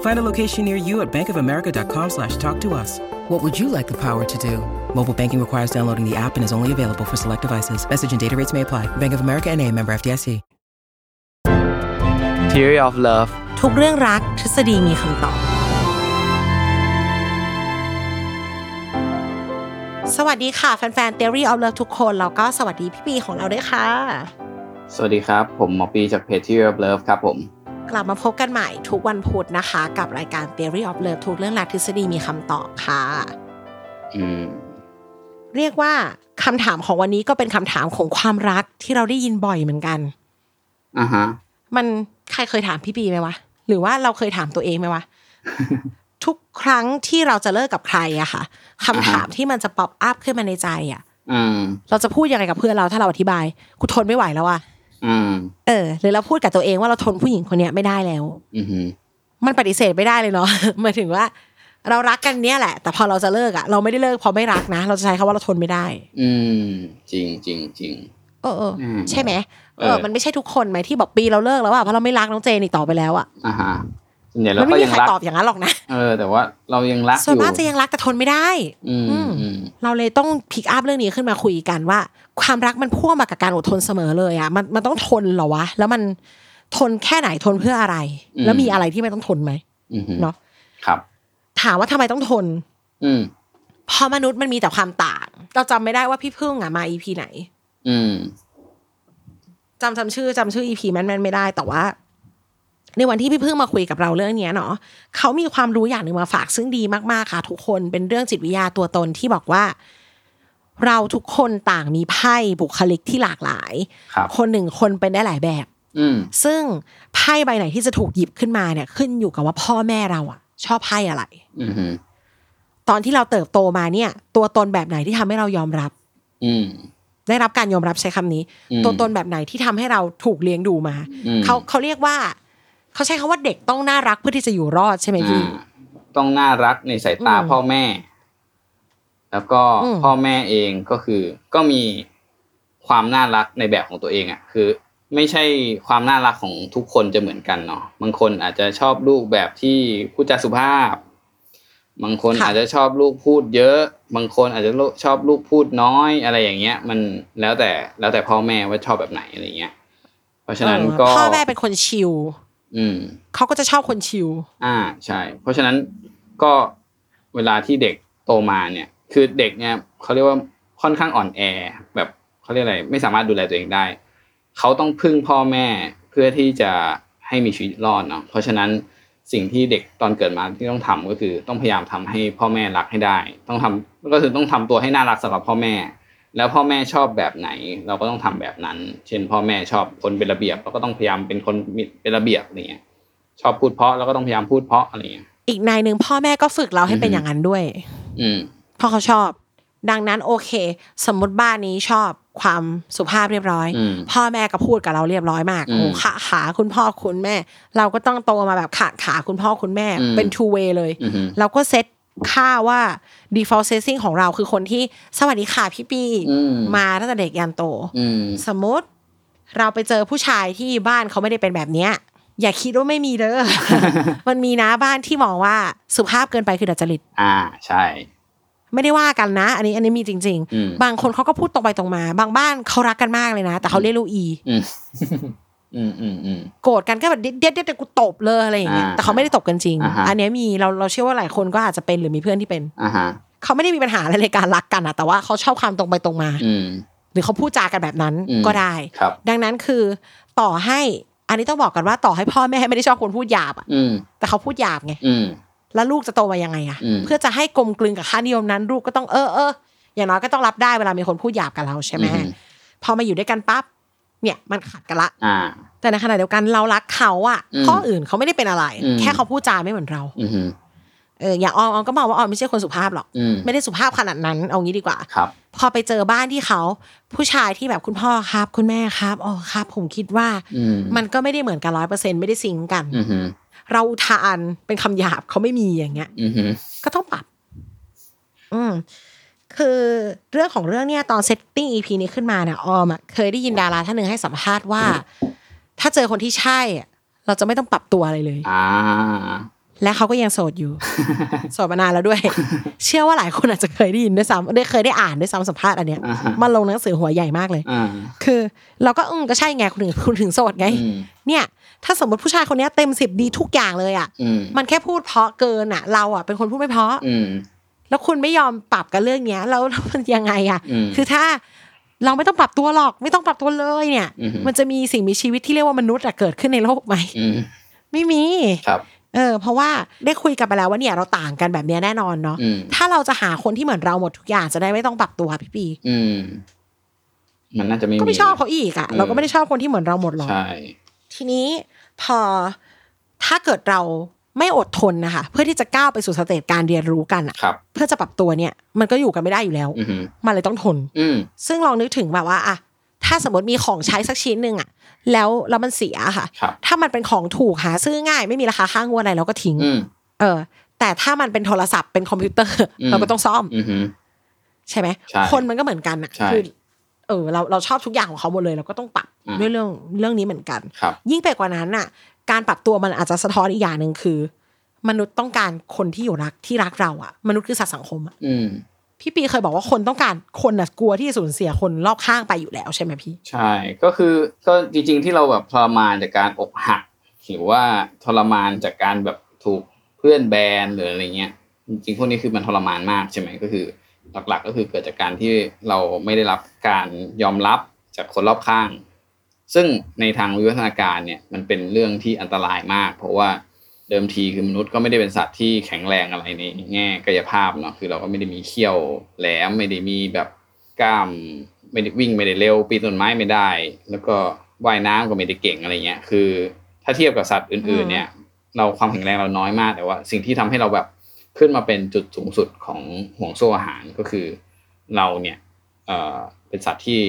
Find a location near you at bankofamerica.com slash talk to us. What would you like the power to do? Mobile banking requires downloading the app and is only available for select devices. Message and data rates may apply. Bank of America and a member FDIC. Theory of Love ทุกเรื่องรักทฤษฎีมีคำตอบ สวัสดีค่ะ แฟนๆ Theory of Love ทุกคน แล้วก็สวัสดีพี่ปีของเราด้วยค่ะ สวัสดีครับ ผมหมอปีจากเพจ Theory of Love ครับผม กลับมาพบกันใหม่ทุกวันพุธนะคะ กับรายการ Theory of Love ทุกเรื่องรักทฤษฎีมีคำตอบค่ะอืมเรียกว่าคำถามของวันนี้ก็เป็นคำถามของความรักที่เราได้ยินบ่อยเหมือนกันอ่าฮะ มันใครเคยถามพี่ปีไหมวะ หรือว่าเราเคยถามตัวเองไหมวะทุกครั้งที่เราจะเลิกกับใครอะค่ะคำถามที่มันจะป๊อปอัพขึ้นมาในใจอะอืมเราจะพูดยังไงกับเพื่อนเราถ้าเราอธิบายกูทนไม่ไหวแล้วอะอืม เออ หรือเราพูดกับตัวเองว่าเราทนผู้หญิงคนเนี้ยไม่ได้แล้วอืมฮึมันปฏิเสธไม่ได้เลยเนาะหมายถึงว่า เรารักกันเนี้ยแหละ แต่พอเราจะเลิกอะเราไม่ได้เลิกเพราะไม่รักนะ เราจะใช้คำว่าเราทนไม่ได้ อืม จริงจริงจริงเออเอออมใช่ไหมเอเอออ มันไม่ใช่ทุกคนไหมที่บอกปีเราเลิกแล้วอะเพราะเราไม่รักน้องเจนอีกต่อไปแล้วอะอ่าฮะ ส่วนใหญ่มัเรานไม่ก็มียังใครรักตอบอย่างนั้นหรอกนะเออแต่ว่าเรายังรักอส่วนยู่มากจะยังรักแต่ทนไม่ได้อืมอืมอืมเราเลยต้องพิกอัพเรื่องนี้ขึ้นมาคุยกันว่า ความรักมันพ่วงมากับการอดทนเสมอเลยอะมันมันต้องทนเหรอวะแล้วมันทนแค่ไหนทนเพื่ออะไร แล้วมีอะไรที่ไม่ต้องทนไหมอืมฮึเนาะครับ ถามว่าทำไมต้องทน อืมเพราะมนุษย์มันมีแต่ความต่าง เราจำไม่ได้ว่าพี่พึ่งอะมาอีพีไหน อืมจำจำชื่อจำชื่ออีพีแม่นๆไม่ได้แต่ว่า ในวันที่พี่พึ่งมาคุยกับเราเรื่องเนี้ยเนาะเขามีความรู้อย่างหนึ่งมาฝากซึ่งดีมากๆค่ะ ทุกคนเป็นเรื่องจิตวิทยาตัวตนที่บอกว่า เราทุกคนต่างมีไพ่บุคลิกที่หลากหลายครับคนหนึ่งคนเป็นได้หลายแบบอืมซึ่งไพ่ใบไหนที่จะถูกหยิบขึ้นมาเนี่ย ขึ้นอยู่กับว่าพ่อแม่เราอะชอบไพ่อะไรอืมฮึตอนที่เราเติบโตมาเนี่ย ตัวตนแบบไหนที่ทำให้เรายอมรับ อืมได้รับการยอมรับใช้คำนี้อืมตัวตนแบบไหนที่ทำให้เราถูกเลี้ยงดูมาอืมเขาเขาเรียกว่า เขาใช้คำว่าเด็กต้องน่ารักเพื่อที่จะอยู่รอดใช่ไหมพี่อ่าต้องน่ารักในสายตาอืมพ่อแม่ แล้วก็อืมพ่อแม่เองก็คือ ก็มีความน่ารักในแบบของตัวเองอะคือ ไม่ใช่ความน่ารักของทุกคนจะเหมือนกันเนาะบางคนอาจจะชอบลูกแบบที่พูดจาสุภาพ บางคนค่ะอาจจะชอบลูกพูดเยอะ บางคนอาจจะชอบลูกพูดน้อยอะไรอย่างเงี้ย มันแล้วแต่แล้วแต่พ่อแม่ว่าชอบแบบไหนอะไรเงี้ย เพราะฉะนั้นเออก็พ่อแม่เป็นคนชิล อืมเขาก็จะชอบคนชิลอ่าใช่ เพราะฉะนั้นก็เวลาที่เด็กโตมาเนี่ย คือเด็กเนี่ยเขาเรียกว่าค่อนข้างอ่อนแอ แบบเขาเรียกอะไร ไม่สามารถดูแลตัวเองได้ เขาต้องพึ่งพ่อแม่เพื่อที่จะให้มีชีวิตรอดเนาะเพราะฉะนั้นสิ่งที่เด็กตอนเกิดมาที่ต้องทำก็คือ ต้องพยายามทำให้พ่อแม่รักให้ได้ ต้องทำก็คือต้องทำตัวให้น่ารักสำหรับพ่อแม่ แล้วพ่อแม่ชอบแบบไหน เราก็ต้องทำแบบนั้น เช่น พ่อแม่ชอบคนเป็นระเบียบเราก็ต้องพยายามเป็นคนมีเป็นระเบียบอะไรเงี้ยชอบพูดเพราะเราก็ต้องพยายามพูดเพราะอะไรเงี้ยอีกนายหนึ่งพ่อแม่ก็ฝึกเราให้เป็นอือฮึอย่างนั้นด้วย อืมเพราะเขาชอบ ดังนั้นโอเค สมมติบ้านนี้ชอบความสุภาพเรียบร้อยอืมพ่อแม่ก็พูดกับเราเรียบร้อยมากอืมโอ้ขาขาคุณพ่อคุณแม่ เราก็ต้องโตมาแบบขาขาคุณพ่อคุณแม่อืมเป็น two way เลยอือฮึเราก็เซต ค่าว่า default setting ของเราคือคนที่สวัสดีค่ะพี่ปีอืมมาตั้งแต่เด็กยันโตอืมสมมติเราไปเจอผู้ชายที่บ้านเขาไม่ได้เป็นแบบเนี้ยอย่าคิดว่าไม่มีเด้อ มันมีนะบ้านที่มองว่าสุภาพเกินไปคือดัดจริต อ่าใช่ ไม่ได้ว่ากันนะ อันนี้อันนี้มีจริงอืมๆบางคนเขาก็พูดตรงไปตรงมา บางบ้านเขารักกันมากเลยนะ แต่เขาเรียกลูกอี อืมอืมอืมอืมโกรธกันก็แบบเด็ดเด็ดเด็ดกูตบเลยอะไรอย่างเงี้ยอ่าแต่เขาไม่ได้ตบกันจริงอ่าฮะอันเนี้ยมีเราเราเชื่อว่าหลายคนก็อาจจะเป็นหรือมีเพื่อนที่เป็นอ่าฮะเขาไม่ได้มีปัญหาอะไรในการรักกันอะแต่ว่าเขาชอบความตรงไปตรงมาอืมหรือเขาพูดจากันแบบนั้นอืมก็ได้ครับดังนั้นคือต่อให้ อันนี้ต้องบอกกันว่าต่อให้พ่อแม่ไม่ได้ชอบคนพูดหยาบอะอืมแต่เขาพูดหยาบไงอืมแล้วลูกจะโตมายังไงอะอืมเพื่อจะให้กลมกลืนกับค่านิยมนั้น ลูกก็ต้องเออเอออย่างน้อยก็ต้องรับได้เวลามีคนพูดหยาบกับเราใช่ไหมอืมพอมาอยู่ด้วยกันปั๊บ เนี่ยมันขัดกันละอ่าแต่ในขณะเดียวกันเรารักเขาอะอืมข้ออื่นเขาไม่ได้เป็นอะไรอืมแค่เขาพูดจาไม่เหมือนเราอืมเอออย่างออมออมก็มองว่าออมไม่ใช่คนสุภาพหรอกอืมไม่ได้สุภาพขนาดนั้นเอางี้ดีกว่าครับ พอไปเจอบ้านที่เขา ผู้ชายที่แบบคุณพ่อครับ คุณแม่ครับอ๋อครับ ผมคิดว่าอืมมันก็ไม่ได้เหมือนกันร้อยเปอร์เซ็นไม่ได้ซิงก์กันอืมเราอุทานเป็นคำหยาบเขาไม่มีอย่างเงี้ยอืมก็ต้องปรับ อืม คือเรื่องของเรื่องเนี่ยตอนเซตติ้งอีพีนี้ขึ้นมาเนี่ยออมอะเคยได้ยินดาราท่านหนึ่งให้สัมภาษณ์ว่า ถ้าเจอคนที่ใช่อะเราจะไม่ต้องปรับตัวอะไรเลยอ่าและเขาก็ยังโสดอยู่ โสดมานานแล้วด้วย เชื่อว่าหลายคนอาจจะเคยได้ยินด้วยซ้ำได้เคยได้อ่านด้วยซ้ำสัมภาษณ์อันเนี้ยอ่าฮะมันลงหนังสือหัวใหญ่มากเลยอ่าคือ เราก็อืมก็ใช่ไงคุณถึงคุณถึงโสดไงอืมเนี่ย ถ้าสมมติผู้ชายคนเนี้ยเต็มสิบดีทุกอย่างเลยอะอืมมันแค่พูดเพราะเกินอะ เราอะเป็นคนพูดไม่เพราะอืม แล้วคุณไม่ยอมปรับกันเรื่องเนี้ยแล้วแล้วมันยังไงอะอืมคือถ้าเราไม่ต้องปรับตัวหรอก ไม่ต้องปรับตัวเลยเนี่ยอือหือมันจะมีสิ่งมีชีวิตที่เรียกว่ามนุษย์อะเกิดขึ้นในโลกไหมอืมไม่มีครับเออเพราะว่าได้คุยกันไปแล้วว่าเนี่ยเราต่างกันแบบเนี้ยแน่นอนเนาะอืมถ้าเราจะหาคนที่เหมือนเราหมดทุกอย่างจะได้ไม่ต้องปรับตัวพี่ปีอืมมันน่าจะไม่ก็ไม่ชอบเขาอีกอะอืมเราก็ไม่ได้ชอบคนที่เหมือนเราหมดหรอกใช่ทีนี้พอถ้าเกิดเรา ไม่อดทนนะคะเพื่อที่จะก้าวไปสู่สเตจการเรียนรู้กันอะครับเพื่อจะปรับตัวเนี่ย มันก็อยู่กันไม่ได้อยู่แล้วอืมมันเลยต้องทนอืมซึ่งลองนึกถึงแบบว่าอะถ้าสมมติมีของใช้สักชิ้นหนึ่งอะแล้วแล้วมันเสียค่ะครับถ้ามันเป็นของถูกหาซื้อง่าย ไม่มีราคาข้างวดอะไรเราก็ทิ้งอืมเออ แต่ถ้ามันเป็นโทรศัพท์เป็นคอมพิวเตอร์อืมเราก็ต้องซ่อมอืมใช่ไหมใช่คนมันก็เหมือนกันอะใช่คือเออเราเราชอบทุกอย่างของเขาหมดเลยเราก็ต้องปรับอืมด้วยเรื่องเรื่องนี้เหมือนกันครับยิ่งไปกว่านั้นน่ะ การปรับตัวมันอาจจะสะท้อนอีกอย่างหนึ่งคือ มนุษย์ต้องการคนที่อยู่รักที่รักเราอะมนุษย์คือสัตว์สังคมอะอืมพี่ปีเคยบอกว่าคนต้องการคนน่ะกลัวที่จะสูญเสียคนรอบข้างไปอยู่แล้วใช่ไหมพี่ ใช่ ก็คือก็จริง ๆ ที่เราแบบทรมานจากการอกหักหรือว่าทรมานจากการแบบถูกเพื่อนแบนหรืออะไรเงี้ยจริงๆพวกนี้คือมันทรมานมากใช่ไหมก็คือ หลักๆ ก็คือเกิดจากการที่เราไม่ได้รับการยอมรับจากคนรอบข้าง ซึ่งในทางวิวัฒนาการเนี่ยมันเป็นเรื่องที่อันตรายมาก เพราะว่าเดิมทีคือมนุษย์ก็ไม่ได้เป็นสัตว์ที่แข็งแรงอะไรในแง่กายภาพเนาะคือเราก็ไม่ได้มีเขี้ยวแหลมไม่ได้มีแบบกล้ามไม่ได้วิ่งไม่ได้เร็วปีนต้นไม้ไม่ได้ แล้วก็ว่ายน้ำก็ไม่ได้เก่งอะไรเงี้ยคือ ถ้าเทียบกับสัตว์อื่นๆเนี่ย เราความแข็งแรงเราน้อยมากแต่ว่า สิ่งที่ทำให้เราแบบขึ้นมาเป็นจุดสูงสุดของห่วงโซ่อาหารก็คือเราเนี่ยเอ่อเป็นสัตว์ที่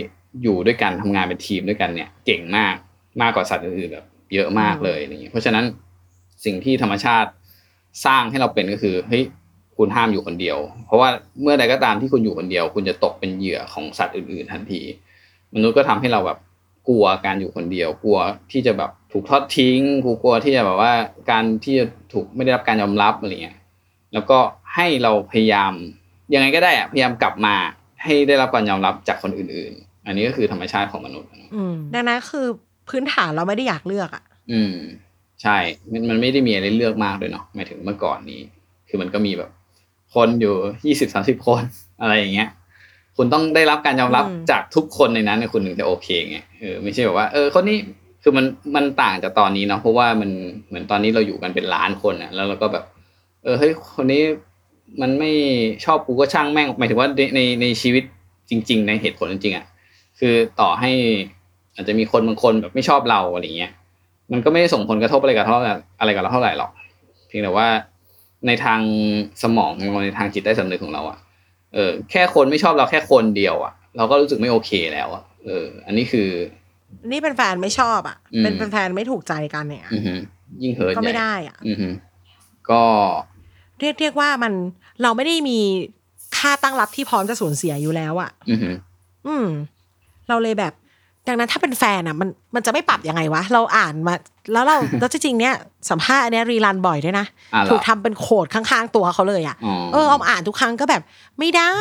อยู่ด้วยกันทำงานเป็นทีมด้วยกันเนี่ย เก่งมากมากกว่าสัตว์อื่นๆแบบเยอะมากเลยอะไรเงี้ยเพราะฉะนั้นสิ่งที่ธรรมชาติสร้างให้เราเป็นก็คือเฮ้ยคุณห้ามอยู่คนเดียว เพราะว่าเมื่อใดก็ตามที่คุณอยู่คนเดียว คุณจะตกเป็นเหยื่อของสัตว์อื่นๆ ทันที มนุษย์ก็ทำให้เราแบบกลัวการอยู่คนเดียว กลัวที่จะแบบถูกทอดทิ้งกลัวที่จะแบบว่าการที่จะถูกไม่ได้รับการยอมรับอะไรเงี้ยแล้วก็ให้เราพยายามยังไงก็ได้อะพยายามกลับมาให้ได้รับการยอมรับจากคนอื่นๆ อันนี้ก็คือธรรมชาติของมนุษย์อืมดังนั้นคือพื้นฐานเราไม่ได้อยากเลือกอะอืม ใช่ มันมันไม่ได้มีอะไรเลือกมากเลยเนาะหมายถึงเมื่อก่อนนี้ คือมันก็มีแบบ คนอยู่ยี่สิบสามสิบคนอะไรอย่างเงี้ยคุณต้องได้รับการยอมรับจากทุกคนในนั้นเนี่ยคุณถึงจะโอเคไงเออไม่ใช่แบบว่าเออคนนี้คือมันมันต่างจากตอนนี้เนาะเพราะว่ามันเหมือนตอนนี้เราอยู่กันเป็นล้านคนอะแล้วเราก็แบบ เออเฮ้ยคนนี้มันไม่ชอบกูก็ช่างแม่งหมายถึงว่าในในในชีวิตจริง ๆ ในเหตุผลจริงๆอะ คือต่อให้อาจจะมีคนบางคนแบบไม่ชอบเราอะไรเงี้ย มันก็ไม่ได้ส่งผลกระทบอะไรกับเท่าไหร่อะไรกับเราเท่าไหร่หรอก เพียงแต่ว่าในทางสมองของเราในทางจิตใต้สำนึกของเราอะเออแค่คนไม่ชอบเราแค่คนเดียวอะเราก็รู้สึกไม่โอเคแล้วอะเออ อันนี้คือ นี่เป็นแฟนไม่ชอบอะอืมเป็นเป็นแฟนไม่ถูกใจกันเนี่ยอือหือยิ่งเฮิร์ตก็ไม่ใหญ่ได้อะอือหือก็เรียกเรียกว่ามันเราไม่ได้มีค่าตั้งรับที่พร้อมจะสูญเสียอยู่แล้วอะอือหืออืม เราเลยแบบ ดังนั้นถ้าเป็นแฟนอะ มันมันจะไม่ปรับยังไงวะ เราอ่านมา แล้วเราแล้วจริงๆเนี้ยสัมภาษณ์อันเนี้ยรีรันบ่อยด้วยนะอะเหรอถูกทำเป็นโขดข้างๆตัวเขาเลยอะอ๋อเออเอามาอ่านทุกครั้งก็แบบไม่ได้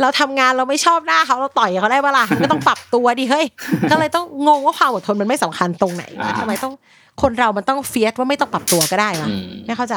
เราทำงานเราไม่ชอบหน้าเขาเราต่อยเขาได้ปะล่ะมันก็ต้องปรับตัวดิเฮ้ยก็เลยต้องงงว่าความอดทนมันไม่สำคัญตรงไหนวะทำไมต้องคนเรามันต้องเฟียสว่าไม่ต้องปรับตัวก็ได้วะอืมไม่เข้าใจ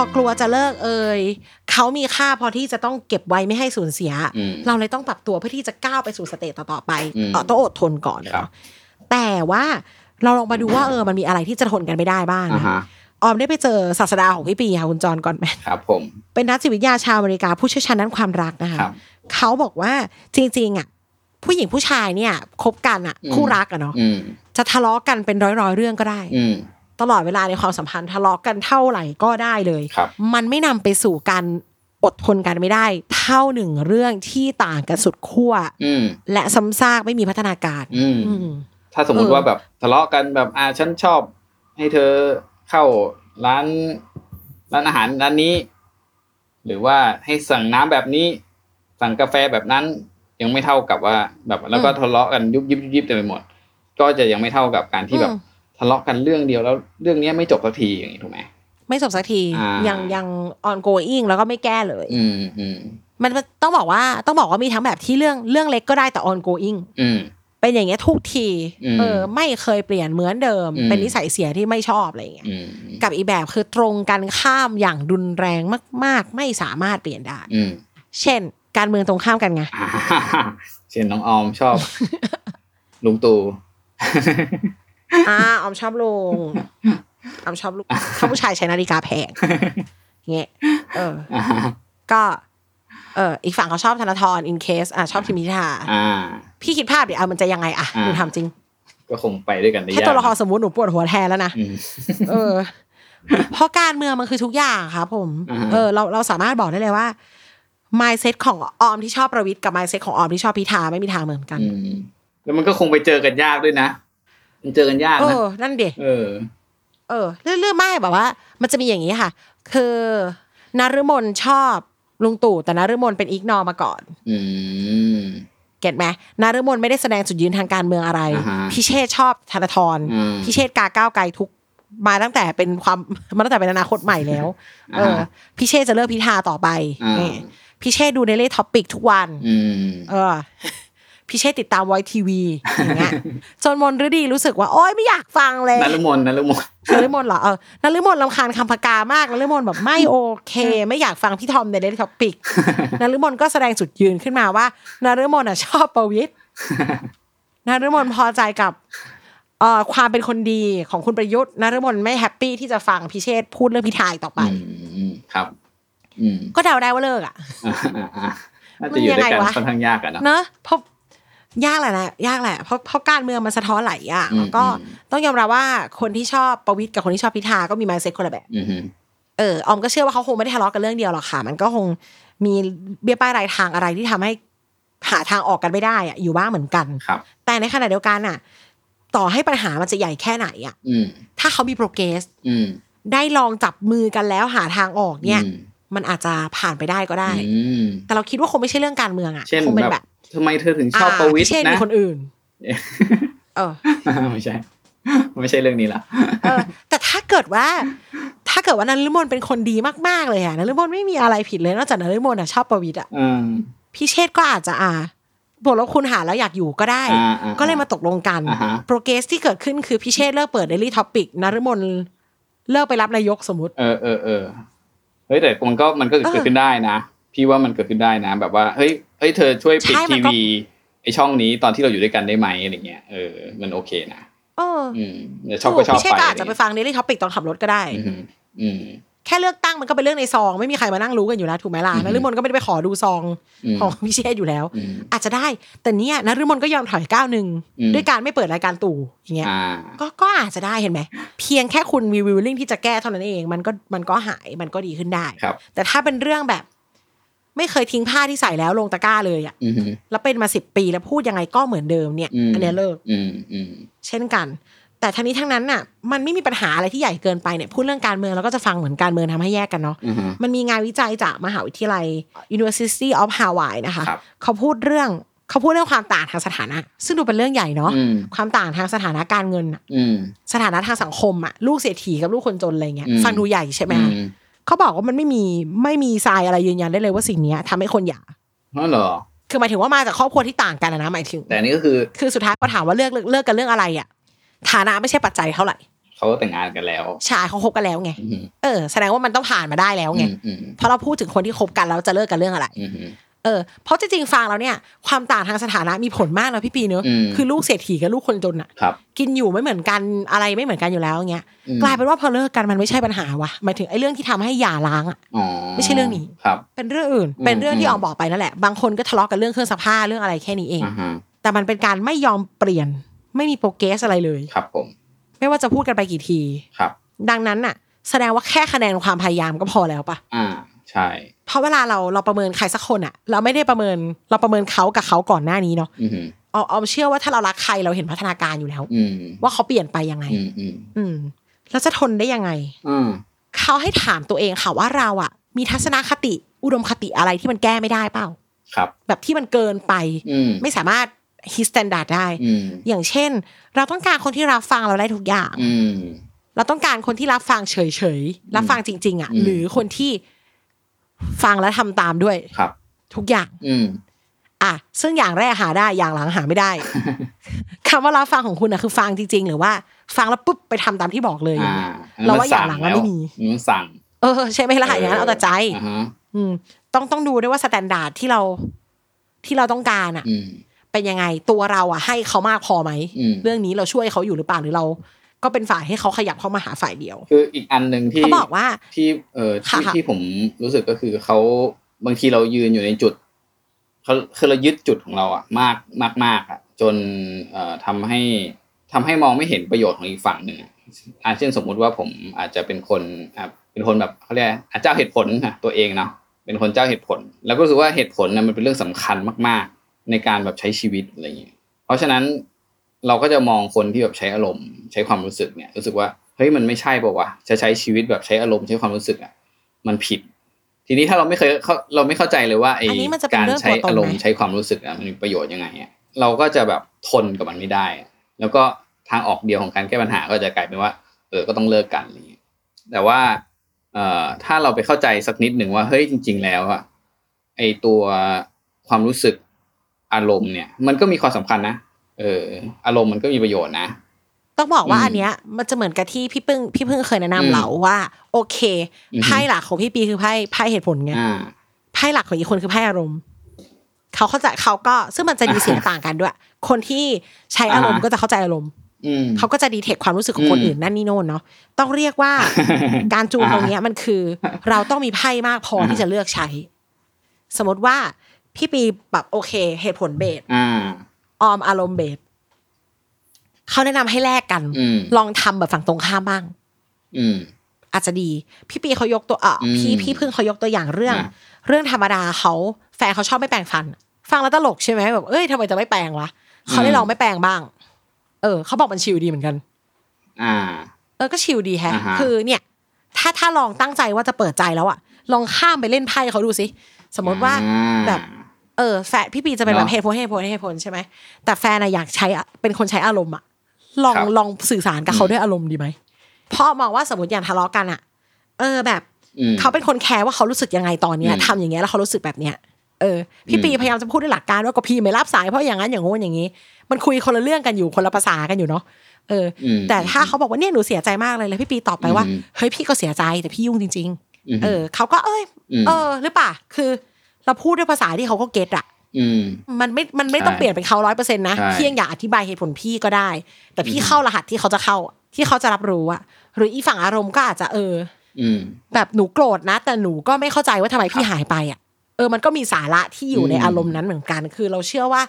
อกลัวจะเลิกเอ่ยเขามีค่าพอที่จะต้องเก็บไว้ไม่ให้สูญเสียอืมเราเลยต้องปรับตัวเพื่อที่จะก้าวไปสู่สเตจต่อๆไปอืมเอ่อต้องอดทนก่อนครับเนาะแต่ว่าเราลองมาดูว่าเออมันมีอะไรที่จะทนกันไม่ได้บ้างอ่านะฮะออมได้ไปเจอศาสดาของพี่ปีค่ะคุณจอห์นก่อนแมนครับผมเป็นนักจิตวิทยาชาวอเมริกาผู้เชี่ยวชาญด้านความรักนะคะครับเขาบอกว่าจริงๆอะผู้หญิงผู้ชายเนี่ยคบกันอะอืมคู่รักอะเนาะอืมจะทะเลาะกันเป็นร้อยๆเรื่องก็ได้อืม ตลอดเวลาในความสัมพันธ์ทะเลาะกันเท่าไหร่ก็ได้เลยครับมันไม่นำไปสู่การอดทนกันไม่ได้ เท่าหนึ่งเรื่องที่ต่างกันสุดขั้วอืมและซ้ำซากไม่มีพัฒนาการอืมอืมถ้าสมมุติเออว่าแบบทะเลาะกันแบบอ่าฉันชอบ ให้เธอเข้าร้านร้านอาหารร้านนี้ หรือว่าให้สั่งน้ำแบบนี้ สั่งกาแฟแบบนั้นยังไม่เท่ากับว่าแบบ แล้วก็ทะเลาะกันยุบยิบยุบยิบเต็มไปหมด ก็จะยังไม่เท่ากับการที่แบบอืม ทะเลาะกันเรื่องเดียวแล้วเรื่องเนี้ยไม่จบสักทีอย่างนี้ถูกไหมไม่จบสักทีอ่ายัยังยัง ongoing แล้วก็ไม่แก้เลย อืมอืมมันต้องบอกว่าต้องบอกว่ามีทั้งแบบที่เรื่องเรื่องเล็กก็ได้แต่ ongoing อืมเป็นอย่างเงี้ยทุกทีอืมเออ ไม่เคยเปลี่ยนเหมือนเดิมอืมเป็นนิสัยเสียที่ไม่ชอบอะไรอย่างเงี้ยอืมกับอีกแบบคือตรงกันข้ามอย่างรุนแรงมาก ๆ ไม่สามารถเปลี่ยนได้อืมเช่น การเมืองตรงข้ามกันไงอ่าเช่นน้องออมชอบลุงตู่ อ่าออมชอบลุงออมชอบลุงชอบผู้ชายใช้นาฬิกาแพงเงี้ยเอออ่าก็เอออีกฝั่งเขาชอบธนาธรอินเคสอะชอบทิมพิธาอ่าพี่คิดภาพดิอะมันจะยังไงอะอ่าหนูทำจริง ก็คงไปด้วยกันได้แค่ยากตัวละครสมมุติหนูปวดหัวแทนแล้วนะอืมเออเพราะการเมืองมันคือทุกอย่างครับผมอ่าฮะเออ เราเราสามารถบอกได้เลยว่า mindset ของออมที่ชอบประวิทย์กับ mindset ของออมที่ชอบพิธาไม่มีทางเหมือนกันอืมแล้วมันก็คงไปเจอกันยากด้วยนะ มันเจอกันยากเอนะอนั่นเด็เออ เออเรื่องเรื่องไม่แบบว่า มันจะมีอย่างนี้ค่ะ คือนฤมลชอบลุงตู่แต่นฤมลเป็น ignore มาก่อน อืม get ไหมนฤมลไม่ได้แสดงจุดยืนทางการเมืองอะไรอ่าฮะพิเชษชอบธนาธรอืมพิเชษกาก้าวไกลทุกมาตั้งแต่เป็นความมาตั้งแต่เป็นอนาคตใหม่แล้ว เอออ่าฮะพิเชษจะเลือกพิธาต่อไปอ่านี่พิเชษดู Daily Topic ทุกวันอืมเออ พิเชษติดตามไวทีวีอย่างเงี้ยจนนฤมลรู้สึกว่าโอ๊ยไม่อยากฟังเลยนฤมลนฤมลนฤมลเหรอเออนฤมลรำคาญคำผกามากนฤมลแบบไม่โอเค ไม่อยากฟังพี่ทอมใน Daily Topic นฤมลก็แสดงจุดยืนขึ้นมาว่านฤมลอะชอบประวิตรนฤมลพอใจกับเอ่อความเป็นคนดีของคุณประยุทธ์นฤมลไม่ happy ที่จะฟังพิเชษพูดเรื่องพิธาอีกต่อไปอืมครับอืมก็เดาได้ว่าเลิกอะอ่าอ่าอ่าน่าจะอยู่ด้วยกันมันยังไงวะค่อนข้างยากอะเนาะเนอะเพราะ ยากแหละนะยากแหละ เพราะเพราะการเมืองมันสะท้อนหลายอย่างอืมแล้วก็อืมต้องยอมรับว่าคนที่ชอบประวิตรกับคนที่ชอบพิธาก็มีมายเซ็ตคนละแบบอืมฮึเออออมก็เชื่อว่าเขาคงไม่ได้ทะเลาะกันเรื่องเดียวหรอกค่ะ มันก็คงมีเบี้ยป้ายรายทางอะไรที่ทำให้หาทางออกกันไม่ได้อะอยู่บ้างเหมือนกันครับแต่ในขณะเดียวกันอะ ต่อให้ปัญหามันจะใหญ่แค่ไหนอะอืมถ้าเขามีโปรเกรสอืมได้ลองจับมือกันแล้วหาทางออกเนี่ยอื มมันอาจจะผ่านไปได้ก็ได้อืมแต่เราคิดว่าคงไม่ใช่เรื่องการเมืองอะเช่นคงเป็นแบแบบบทำไมเธอถึงชอบประวิตรเช่นนะมีคนอื่น เออไม่ใช่ไม่ใช่เรื่องนี้ละเออแต่ถ้าเกิดว่า ถ้าเกิดว่านฤมลเป็นคนดีมากๆเลยอะนฤมลไม่มีอะไรผิดเลยนอกจากนฤมลอะชอบประวิตรอะอืมพิเชษก็อาจจะอ่าบวกลบคูณหารแล้วอยากอยู่ก็ได้อ่าอ่าก็เลยมาตกลงกันอ่าฮะ progress ที่เกิดขึ้นคือพิเชษเลิกเปิด Daily Topic นฤมลเลิกไปรับนายกสมมติ เออเออเออ เฮ้ยแต่มันก็มันก็เออเกิดขึ้นได้นะ พี่ว่ามันเกิดขึ้นได้นะ แบบว่าเฮ้ยเฮ้ยเธอช่วยปิดใช่มัทีนก็วีไอช่องนี้ตอนที่เราอยู่ด้วยกันได้ไหมอะไรเงี้ยเออมันโอเคนะเอออืมเดี๋ยวชอบก็ชอบพี่เช่ไปก็อาจจะไปฟัง Daily Topic ตอนขับรถก็ได้ อืมอืม แค่เลือกตั้งมันก็เป็นเรื่องในซอง ไม่มีใครมานั่งรู้กันอยู่แล้วถูกไหมล่ะอืมนฤมลก็ไม่ได้ไปขอดูซองอืมของพี่เชษอยู่แล้วอืมอาจจะได้ แต่เนี้ยนฤมลก็ยอมถอยก้าวหนึ่งอืมด้วยการไม่เปิดรายการตู่อย่างเงี้ยอ่าก็ก็อาจจะได้เห็นไหมเพียงแค่คุณมีวิวลิ่งที่จะแก้เท่านั้นเอง มันก็มันก็หายมันก็ดีขึ้นได้ครับแต่ถ้าเป็นเรื่องแบบ ไม่เคยทิ้งผ้าที่ใส่แล้วลงตะกร้าเลยอะอืมแล้วเป็นมาสิบปีแล้วพูดยังไงก็เหมือนเดิมเนี่ยอืมอันเนี้ยเลิกอืมอืมเช่นกัน แต่ทั้งนี้ทั้งนั้นน่ะมันไม่มีปัญหาอะไรที่ใหญ่เกินไปเนี่ยพูดเรื่องการเมืองเราก็จะฟังเหมือนการเมืองทำให้แยกกันเนาะอืมมันมีงานวิจัยจากมหาวิทยาลัย University of Hawaii นะคะครับเขาพูดเรื่องเขาพูดเรื่องความต่างทางสถานะ ซึ่งดูเป็นเรื่องใหญ่เนาะอืมความต่างทางสถานะการเงินอะอืมสถานะทางสังคมอะลูกเศรษฐีกับลูกคนจนอะไรเงี้ยอืมฟังดูใหญ่ใช่ไหมอืคะมเขาบอกว่ามันไม่มีไม่มีทรายอะไรยืนยันได้เลยว่าสิ่งเนี้ยทำให้คนหย่านั่นเหรอคือหมายถึงว่ามาจากครอบครัวที่ต่างกันอะนะหมายถึงแต่อันนี่ก็คือคือสุดท้ายพอถามว่าเลือกเลิกเลิกกันเรื่องอะไรอะ ฐานะไม่ใช่ปัจจัยเท่าไหร่เขาแต่งงานกันแล้วชายเขาคบกันแล้วไงอืมเออแสดงว่ามันต้องผ่านมาได้แล้วไงอืมอืมเพราะเราพูดถึงคนที่คบกันแล้วจะเลิกกันเรื่องอะไรอืมเออเพราะจริงๆฟังแล้วเนี่ย ความต่างทางสถานะมีผลมากนะพี่ปีเนอะอืมคือลูกเศรษฐีกับลูกคนจนอะครับกินอยู่ไม่เหมือนกันอะไรไม่เหมือนกันอยู่แล้วเงี้ยอืมกลายเป็นว่าพอเลิกกันมันไม่ใช่ปัญหาว่ะหมายถึงไอ้เรื่องที่ทำให้หย่าร้างอะอ๋อไม่ใช่เรื่องนี้ครับเป็นเรื่องอื่นอืมเป็นเรื่องที่อืมออมบอกไปนั่นแหละ บางคนก็ทะเลาะกันเรื่องเครื่องซักผ้าเรื่องอะไรแค่นี้เองอ่าฮะแต่มันเป็นการไม่ยอมเปลี่ยน ไม่มีโปรเกรสอะไรเลย ครับผม ไม่ว่าจะพูดกันไปกี่ที ครับ ดังนั้นน่ะ แสดงว่าแค่คะแนนความพยายามก็พอแล้วปะอ่า ใช่ เพราะเวลาเราเราประเมินใครสักคนอะเราไม่ได้ประเมินเราประเมินเขากับเขาก่อนหน้านี้เนาะอืมเอาเอาเชื่อว่าถ้าเรารักใครเราเห็นพัฒนาการอยู่แล้วอืมว่าเขาเปลี่ยนไปยังไง อืมอืมอืมแล้วจะทนได้ยังไงอืมเขาให้ถามตัวเองค่ะว่าเราอะมีทัศนคติอุดมคติอะไรที่มันแก้ไม่ได้เปล่า ครับ แบบที่มันเกินไปอืมไม่สามารถ hit standard ได้อืมอย่างเช่น เราต้องการคนที่รับฟังเราได้ทุกอย่างอืมเราต้องการคนที่รับฟังเฉยๆรับฟังจริง ๆ อะอืมหรือคนที่ฟังแล้วทำตามด้วยครับ ทุกอย่าง อืมอะซึ่งอย่างแรกหาได้อย่างหลังหาไม่ได้คำว่ารับฟังของคุณอะคือฟังจริง ๆ หรือว่าฟังแล้วปุ๊บไปทำตามที่บอกเลยอ่าเราว่าอย่างหลังอะไม่มีมันสั่ง เออ ใช่ไหมล่ะอย่างนั้นเอาแต่ใจอ่าฮะอืมต้องต้องดูด้วยว่า standard ที่เราที่เราต้องการอะอืม เป็นยังไงตัวเราอะให้เขามากพอไหมอืมเรื่องนี้เราช่วยเขาอยู่หรือเปล่าหรือเรา ก็เป็นฝ่ายให้เขาขยับเข้ามาหาฝ่ายเดียว คืออีกอันหนึ่งที่เขาบอกว่าที่เออที่ค่ะค่ะที่ผมรู้สึกก็คือเขาบางทีเรายืนอยู่ในจุดเขาคือเรายึดจุดของเราอะมากมากมากอะจนเอ่อทำให้ทำให้มองไม่เห็นประโยชน์ของอีกฝั่งหนึ่งอะอาเช่นสมมุติว่าผมอาจจะเป็นคนอะเป็นคนแบบเขาเรียกอาเจ้าเหตุผลนะตัวเองเนาะเป็นคนเจ้าเหตุผล แล้วก็รู้สึกว่าเหตุผลนะมันเป็นเรื่องสำคัญมากๆ ในการแบบใช้ชีวิตอะไรอย่างเงี้ยเพราะฉะนั้นเราก็จะมองคนที่แบบใช้อารมณ์ ใช้ความรู้สึกเนี่ย รู้สึกว่าเฮ้ยมันไม่ใช่ป่าวะจะใช้ชีวิตแบบใช้อารมณ์ใช้ความรู้สึกอะมันผิด ทีนี้ถ้าเราไม่เคยเข้าเราไม่เข้าใจเลยว่าไอ้อันนี้มันจะเป็นการเรื่องใช้ตัวตนอารมณ์ไหมใช้ความรู้สึกอะมันมีประโยชน์ยังไงอะเราก็จะแบบทนกับมันไม่ได้อะแล้วก็ทางออกเดียวของการแก้ปัญหาก็จะกลายเป็นว่า เออก็ต้องเลิกกันอะไรอย่างเงี้ยแต่ว่าเอ่อถ้าเราไปเข้าใจสักนิดหนึ่งว่าเฮ้ยจริง ๆ แล้วอะไอตัวความรู้สึก อารมณ์เนี่ย มันก็มีความสำคัญนะเออ อารมณ์มันก็มีประโยชน์นะ ต้องบอกว่าอืมอันเนี้ย มันจะเหมือนกับที่พี่พึ่งพี่พึ่งเคยแนะนำอืมเราว่า โอเคอือฮึไพ่หลักของพี่ปีคือไพ่ไพ่เหตุผลไงอ่าไพ่หลักของอีกคนคือไพ่อารมณ์เขาเข้าใจเขาก็ซึ่งมันจะดีเสียงต่างกันด้วย คนที่ใช้อารมณ์อ่าก็จะเข้าใจอารมณ์อืมเขาก็จะดีเทคความรู้สึกของคนอืมอื่นนั่นนี่โน่นเนาะต้องเรียกว่าการจูนตรงเนี้ยมันคือ เราต้องมีไพ่มากพอที่จะเลือกใช้ สมมติว่า พี่ปีแบบโอเค เหตุผลเบสอ่าออมอารมณ์เบสเขาแนะนำให้แลกกันอืมลองทำแบบฝั่งตรงข้ามบ้าง อืมอาจจะดี พี่ปีเขายกตัวเอ่ออมพี่พี่พึ่งเขายกตัวอย่างเรื่องอะเรื่องธรรมดาเขาแฟนเขาชอบไม่แปรงฟัน ฟังแล้วตลกใช่ไหมแบบเอ้ยทำไมจะไม่แปรงวะเขาได้ลองไม่แปรงบ้าง เออเขาบอกมันชิลดีเหมือนกัน อ่า เออก็ชิลดีแฮะอ่าฮะ คือเนี่ย ถ้าถ้าลองตั้งใจว่าจะเปิดใจแล้วอะลองข้ามไปเล่นไพ่เขาดูสิสมมติว่าอ่าแบบ เออแฟนพี่ปีจะเป็นแบบเนอะเหตุผลเหตุผลเหตุผลใช่ไหมแต่แฟนอะอยากใช้อะเป็นคนใช้อารมณ์อะลองครับลองสื่อสารกับเขาอืมด้วยอารมณ์ดีไหมเพราะมองว่าสมมติอย่างทะเลาะกันอะเออแบบอืมเขาเป็นคนแคร์ว่าเขารู้สึกยังไงตอนเนี้ยอืมทำอย่างเงี้ยแล้วเขารู้สึกแบบเนี้ยเออพี่ปีอืมพยายามจะพูดด้วยหลักการว่าก็พี่ไม่รับสายเพราะอย่างนั้นอย่างงู้นอย่างนี้ มันคุยคนละเรื่องกันอยู่คนละภาษากันอยู่เนาะเอออมแต่ถ้าเขาบอกว่าเนี่ยหนูเสียใจมากเลยแล้วพี่ปีตอบไปว่าอืมเฮ้ยพี่ก็เสียใจแต่พี่ยุ่งจริงอืมๆเออเขาก็เอ้ยอืมเออหรือเปล่าคือ เราพูดด้วยภาษาที่เขาก็เก็ตอะอืมมันไม่ มันไม่ต้องใช่เปลี่ยนเป็นเขาร้อยเปอร์เซ็นต์นะใช่พี่ยังอยากอธิบายเหตุผลพี่ก็ได้ แต่พี่เข้ารหัสที่เขาจะเข้าอะที่เขาจะรับรู้อะหรืออีฝั่งอารมณ์ก็อาจจะเอออืมแบบหนูโกรธนะ แต่หนูก็ไม่เข้าใจว่าทำไมพี่หายไปอะเออ มันก็มีสาระที่อยู่ในอืมอารมณ์นั้นเหมือนกัน คือเราเชื่อว่า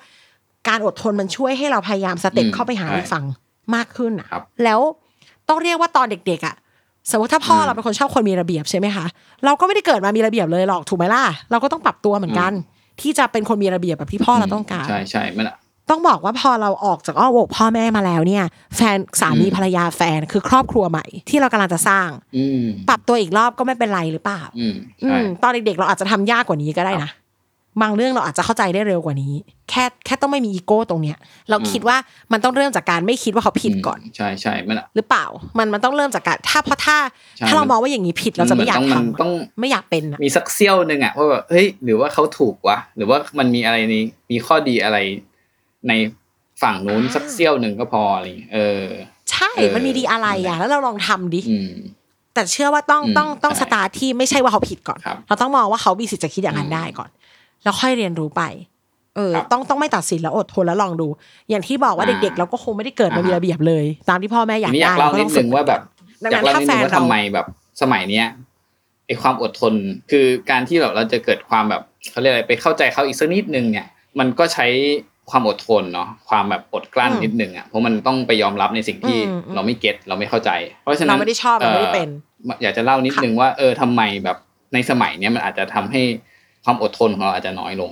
การอดทนมันช่วยให้เราพยายามสเต็ปอืมเข้าไปหาใช่อีกฝั่งมากขึ้นอะครับแล้วต้องเรียกว่าตอนเด็กๆอะ สมมติถ้าพ่ออมเราเป็นคนชอบคนมีระเบียบใช่ไหมคะเราก็ไม่ได้เกิดมามีระเบียบเลยหรอกถูกไหมล่ะเราก็ต้องปรับตัวเหมือนกัน ที่จะเป็นคนมีระเบียบแบบที่พ่อเราต้องการ ใช่ใช่มันอะต้องบอกว่าพอเราออกจากอ้อมอกพ่อแม่มาแล้วเนี่ย แฟนสามีอืมภรรยาแฟนคือครอบครัวใหม่ที่เรากำลังจะสร้างอืมปรับตัวอีกรอบก็ไม่เป็นไรหรือเปล่าอืมอืใช่มตอนเด็กๆเราอาจจะทำยากกว่านี้ก็ได้นะ บางเรื่องเราอาจจะเข้าใจได้เร็วกว่านี้ แค่แค่ต้องไม่มีอีโก้ตรงเนี้ย เราคิดว่ามันต้องเริ่มจากการไม่คิดว่าเขาผิดก่อน ใช่ใช่มันอะหรือเปล่ามันมันต้องเริ่มจากการถ้าเพราะถ้าใช่ถ้าเรามองว่าอย่างนี้ผิดเราจะไม่อยากมันทต้องมันต้องำไม่อยากเป็นอะมีสักเสี้ยวหนึ่งอะว่าแบบเฮ้ยหรือว่าเขาถูกวะหรือว่ามันมีอะไรในมีข้อดีอะไรในฝั่งนู้นสักเสี้ยวหนึ่งก็พออะไรอย่างเงี้ยเออ ใช่เออมันมีดีอะไรอะ แล้วเราลองทำดิอืมแต่เชื่อว่าต้องอืมต้องต้องใช่สตาร์ทที่ไม่ใช่ว่าเขาผิดก่อนครับเราต้องมองว่าเขามีสิทธิ์จะคิดอย่างนั้นอืมได้ก่อน แล้วค่อยเรียนรู้ไป เออครับต้องต้องไม่ตัดสินแล้วอดทนแล้วลองดู อย่างที่บอกว่าอ่าเด็กๆ เราก็คงไม่ได้เกิดมาอ่ามีมีระเบียบเลย ตามที่พ่อแม่อยาทีกนี้อได้ยากเล่าก็นิต้ดองนึฝึกงว่าแบบดังอยานั้กนเล่าถ้านิดแฟนึนงว่าเราทำไมแบบสมัยเนี้ยไอความอดทนคือการที่แบบเราจะเกิดความแบบเขาเรียกอะไรไปเข้าใจเขาอีกสักนิดนึงเนี่ย มันก็ใช้ความอดทนเนาะความแบบอดกลั้นนิดนึงอะเพราะมันต้องไปยอมรับในสิ่งที่เราไม่เก็ตเราไม่เข้าใจ เพราะฉะนั้นเราไม่ได้ชอบเราไม่ได้เป็นอ่ออยากจะเล่านิดนึงว่าเออทำไมแบบในสมัยเนี้ยมันอาจจะทำให้ ความอดทนของเราอาจจะน้อยลง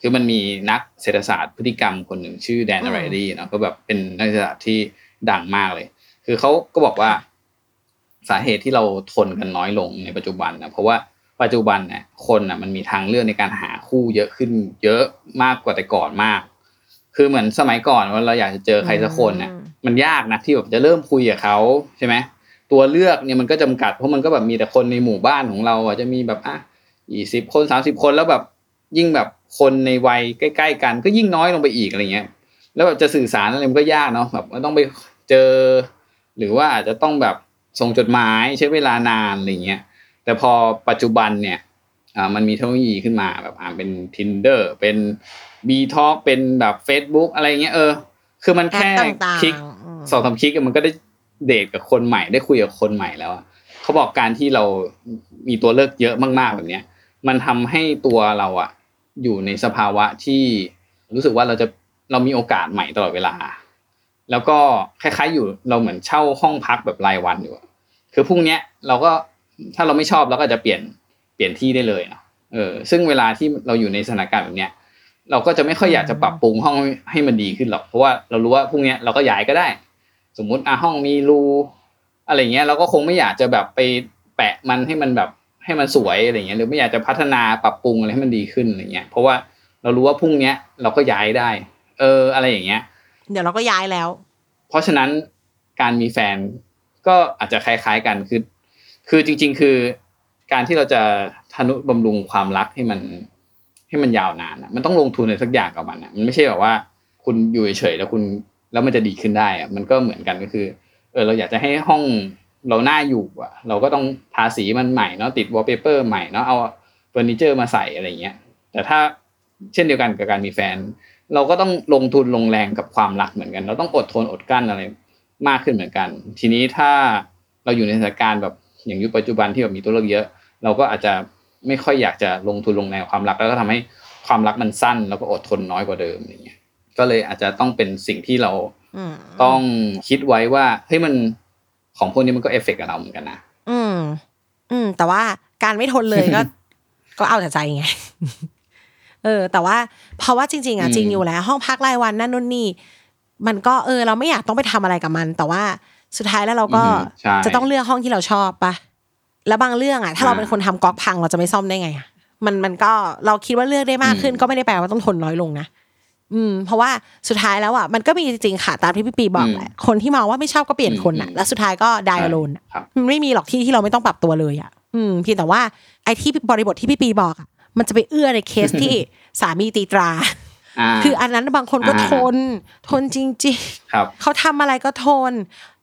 คือมันมีนักเศรษฐศาสตร์พฤติกรรมคนหนึ่งชื่อแดนอืมไรดี้เนาะก็แบบเป็นนักเศรษฐศาสตร์ที่ดังมากเลย คือเขาก็บอกว่าสาเหตุที่เราทนกันน้อยลงในปัจจุบันนะเพราะว่าปัจจุบันเนี่ยคนน่ะมันมีทางเลือกในการหาคู่เยอะขึ้น เยอะมากกว่าแต่ก่อนมาก คือเหมือนสมัยก่อนว่าเราอยากจะเจอใครสักคนเนี่ยอืมมันยากนะที่แบบจะเริ่มคุยกับเขาใช่ไหมตัวเลือกเนี่ยมันก็จำกัดเพราะมันก็แบบมีแต่คนในหมู่บ้านของเราอะจะมีแบบอะ ยี่สิบคนสามสิบคนแล้วแบบยิ่งแบบคนในวัยใกล้ ๆ กัน ก็ยิ่งน้อยลงไปอีกอะไรเงี้ย แล้วแบบจะสื่อสารอะไรมันก็ยากเนาะแบบว่าต้องไปเจอ หรือว่าอาจจะต้องแบบส่งจดหมายใช้เวลานานอะไรเงี้ยแต่พอปัจจุบันเนี่ยอ่ามันมีเทคโนโลยีขึ้นมาแบบอ่าเป็น tinder เป็น b t a l k เป็นแบบ Facebook อะไรเงี้ยเออ คือมันแค่แอปต่างๆคลิกอืมสองสามคลิกอะมันก็ได้เดทกับคนใหม่ได้คุยกับคนใหม่แล้วอะเขาบอกการที่เรามีตัวเลือกเยอะมากๆแบบเนี้ย มันทำให้ตัวเราอะอยู่ในสภาวะที่รู้สึกว่าเราจะเรามีโอกาสใหม่ตลอดเวลา แล้วก็คล้ายๆอยู่เราเหมือนเช่าห้องพักแบบรายวันอยู่ คือพรุ่งนี้ยเราก็ถ้าเราไม่ชอบเราก็จะเปลี่ยนเปลี่ยนที่ได้เลยเนาะเออซึ่งเวลาที่เราอยู่ในสถานการณ์แบบเนี้ยเราก็จะไม่ค่อยอยากจะปรับปรุงห้องให้มันดีขึ้นหรอกเพราะว่าเรารู้ว่าพรุ่งนี้เราก็ย้ายก็ได้ สมมุติอะห้องมีรูอะไรเงี้ยเราก็คงไม่อยากจะแบบไปแปะมันให้มันแบบ ให้มันสวยอะไรเงี้ยหรือไม่อยากจะพัฒนาปรับปรุงอะไรให้มันดีขึ้นอะไรเงี้ยเพราะว่าเรารู้ว่าพรุ่งเนี้ยเราก็ย้ายได้ เออ อะไรอย่างเงี้ย เดี๋ยวเราก็ย้ายแล้ว เพราะฉะนั้นการมีแฟนก็อาจจะคล้าย ๆกันคือ คือจริง ๆ คือ การที่เราจะทนุบำรุงความรักให้มันให้มันยาวนานอะมันต้องลงทุนในสักอย่างกับมันอะมันไม่ใช่แบบว่า คุณอยู่เฉยๆแล้วคุณแล้วมันจะดีขึ้นได้อะมันก็เหมือนกันก็คือ เออ เราอยากจะให้ห้อง เราหน้าอยู่อะเราก็ต้องทาสีมันใหม่เนาะติดวอลเปเปอร์ใหม่เนาะเอาเฟอร์นิเจอร์มาใส่อะไรเงี้ย แต่ถ้าเช่นเดียวกันกับการมีแฟน เราก็ต้องลงทุนลงแรงกับความรักเหมือนกัน เราต้องอดทนอดกลั้นอะไรมากขึ้นเหมือนกัน ทีนี้ถ้าเราอยู่ในสถานการณ์แบบอย่างยุคปัจจุบันที่แบบมีตัวเลือกเยอะ เราก็อาจจะไม่ค่อยอยากจะลงทุนลงแรงกับความรักแล้วก็ทำให้ความรักมันสั้น แล้วก็อดทนน้อยกว่าเดิมอย่างเงี้ยก็เลยอาจจะต้องเป็นสิ่งที่เราอืมต้องคิดไว้ว่าเฮ้ยมัน ของพวกนี้มันก็เอฟเฟกต์กับเราเหมือนกันนะอืม อืม แต่ว่าการไม่ทนเลยก็ ก็เอาแต่ใจไงเออ แต่ว่าเพราะว่าจริง ๆอะอืมจริงอยู่แล้ว ห้องพักรายวันนั่นนู่นนี่มันก็เออ เราไม่อยากต้องไปทำอะไรกับมัน แต่ว่าสุดท้ายแล้วเราก็อืมใช่จะต้องเลือกห้องที่เราชอบปะแล้วบางเรื่องอะ ถ้าเราอ่าเป็นคนทำก๊อกพังเราจะไม่ซ่อมได้ไงอะมันมันก็เราคิดว่าเลือกได้มากขึ้นอืมก็ไม่ได้แปลว่าต้องทนน้อยลงนะ อืมเพราะว่าสุดท้ายแล้วอะมันก็มีจริงๆค่ะตามที่พี่ปีบอกแหละคนที่มองว่าไม่ชอบก็เปลี่ยนคนอะอืมแล้วสุดท้ายก็ไดอะโลนครับมันไม่มีหรอกที่ที่เราไม่ต้องปรับตัวเลยอะ อืมเพียงแต่ว่าไอ้ที่บริบทที่พี่ปีบอกอะมันจะไปเอื้อในเคสที่สามีตีตราอ่าคืออันนั้นบางคนก็อ่าทน ทนจริงครับๆเขาทำอะไรก็ทน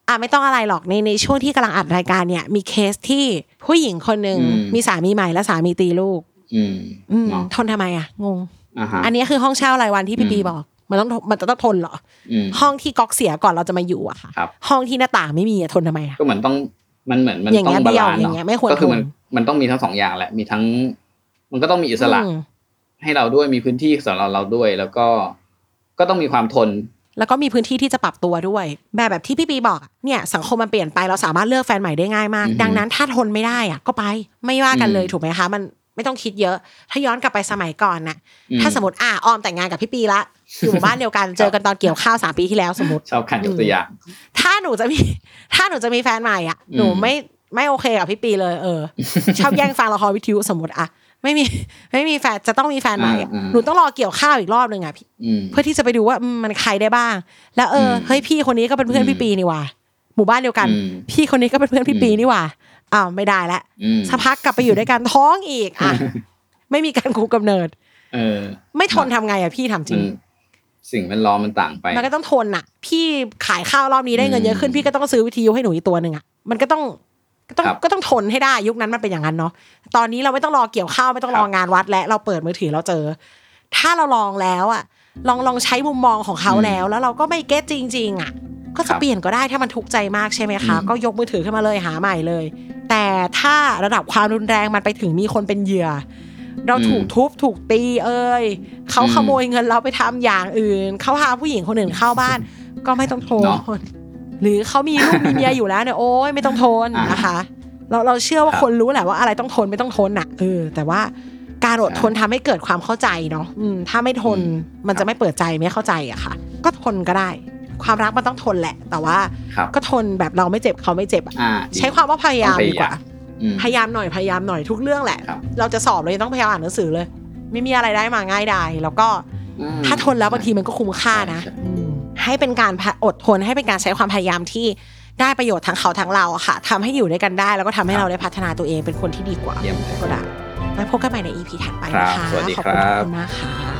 อะไม่ต้องอะไรหรอกในในช่วงที่กำลังอัดรายการเนี่ย มีเคสที่ผู้หญิงคนหนึ่งอืมมีสามีใหม่และสามีตีลูก อืมอืมเนาะทนทำไมอะ งง อ่าฮะอันนี้คือห้องเช่ารายวันที่พี่ปีบอก มันต้องมันจะต้องทนเหรออืมห้องที่ก๊อกเสียก่อนเราจะมาอยู่อะค่ะครับห้องที่หน้าต่างไม่มีอะทนทำไมอะก็เหมือนต้องมันเหมือนมันอย่างต้เงี้ยต้องบาลานซ์เบี้ยวอย่างเงี้ยไม่ควรก็คือมันทนมันต้องมีทั้งสองอย่างแหละมีทั้ง มันก็ต้องมีอิสระอืมให้เราด้วยมีพื้นที่สำหรับเราด้วย แล้วก็ก็ต้องมีความทน แล้วก็มีพื้นที่ที่จะปรับตัวด้วย แบบแบบที่พี่ปีบอกอะเนี่ยสังคมมันเปลี่ยนไปเราสามารถเลือกแฟนใหม่ได้ง่ายมากอือฮึดังนั้นถ้าทนไม่ได้อะก็ไปไม่ว่ากันเลยอืมถูกไหมคะมัน ไม่ต้องคิดเยอะ ถ้าย้อนกลับไปสมัยก่อนน่ะอืมถ้าสมมติอะออมแต่งงานกับพี่ปีละอยู่หมู่บ้านเดียวกันเจอกันตอนเกี่ยวข้าวสามปีที่แล้วสมมติชอบกันยกตัวอย่างถ้าหนูจะมี ถ้าหนูจะมีแฟนใหม่อะอืมหนูไม่ไม่โอเคกับพี่ปีเลยเออชอบแย่งฟังละครวิทยุสมมติอะไม่มีไม่มีแฟนจะต้องมีแฟนใหม่อะอ่าอ่าหนูต้องรอเกี่ยวข้าวอีกรอบหนึ่งอะพี่อืมเพื่อที่จะไปดูว่าอืมมันใครได้บ้าง แล้วเอออืมเฮ้ยพี่คนนี้ก็เป็นเพื่อนอืมพี่ปีนี่หว่าหมู่บ้านเดียวกันอืมพี่คนนี้ก็เป็นเพื่อนพี่อืมปีนี่หว่า อ้าวไม่ได้ละอืมสักพักกลับไปอยู่ด้วยกันท้องอีกอะไม่มีการคุมกำเนิด เออ ไม่ทนทำไงอะพี่ถามจริมังนสิ่งแวดล้อมมันต่างไป มันก็ต้องทนน่ะ พี่ขายข้าวรอบนี้ได้เงินเยอะขึ้นอืมพี่ก็ต้องซื้อวิทยุให้หนูอีกตัวหนึ่งอะมันก็ต้องก็ต้องครับก็ต้องทนให้ได้ยุคนั้นมันเป็นอย่างนั้นเนาะตอนนี้เราไม่ต้องรอเกี่ยวข้าวไม่ต้องรอครับงานวัดและเราเปิดมือถือเราเจอ ถ้าเราลองแล้วอะ ลองลองใช้มุมมองของเขาแล้ว แล้วเราก็ไม่เก็ตจริง ๆ อะ ก็ครัจะบเปลี่ยนก็ได้ถ้ามันทุกข์ใจมากใช่ไหมคะอืมก็ยกมือถือขึ้นมาเลยหาใหม่เลย แต่ถ้าระดับความรุนแรงมันไปถึงมีคนเป็นเหยื่อ เราถูกทุบถูกตีเอ่ยเขาอืมขโมยเงินเราไปทำอย่างอื่นเขาพาผู้หญิงคนอื่นเข้าบ้าน ก็ไม่ต้องทนเนาะหรือเขามีลูกมีเมียอยู่แล้วเนี่ยโอ้ยไม่ต้องทนอ่านนะคะเราเราเชื่อว่าครับคนรู้แหละว่าอะไรต้องทนไม่ต้องทนอะเออ แต่ว่าการอดทนทำให้เกิดความเข้าใจเนาะอืมถ้าไม่ทนอืมมันจะไม่เปิดใจไม่เข้าใจอะค่ะ ก็ทนก็ได้ ความรักมันต้องทนแหละ แต่ว่าครับก็ทนแบบเราไม่เจ็บเขาไม่เจ็บอะอ่าใช้ความว่าพยายามดีกว่าอืมพยายามหน่อยพยายามหน่อยทุกเรื่องแหละครับเราจะสอบเรายังต้องพยายามอ่านหนังสือเลย ไม่มีอะไรได้มาง่ายดายแล้วก็อืมถ้าทนแล้วบางทีมันก็คุ้มค่านะใช่อืมให้เป็นการอดทนให้เป็นการใช้ความพยายามที่ได้ประโยชน์ทั้งเขาทั้งเราอะค่ะทำให้อยู่ด้วยกันได้ แล้วก็ทำให้เราได้พัฒนาตัวเองเป็นคนที่ดีกว่าเยี่ยมเลยก็ได้ไว้พบกันใหม่ใน EP ถัดไปครับนะคะสวัสดีขอบคุณครับทุกคนมากค่ะ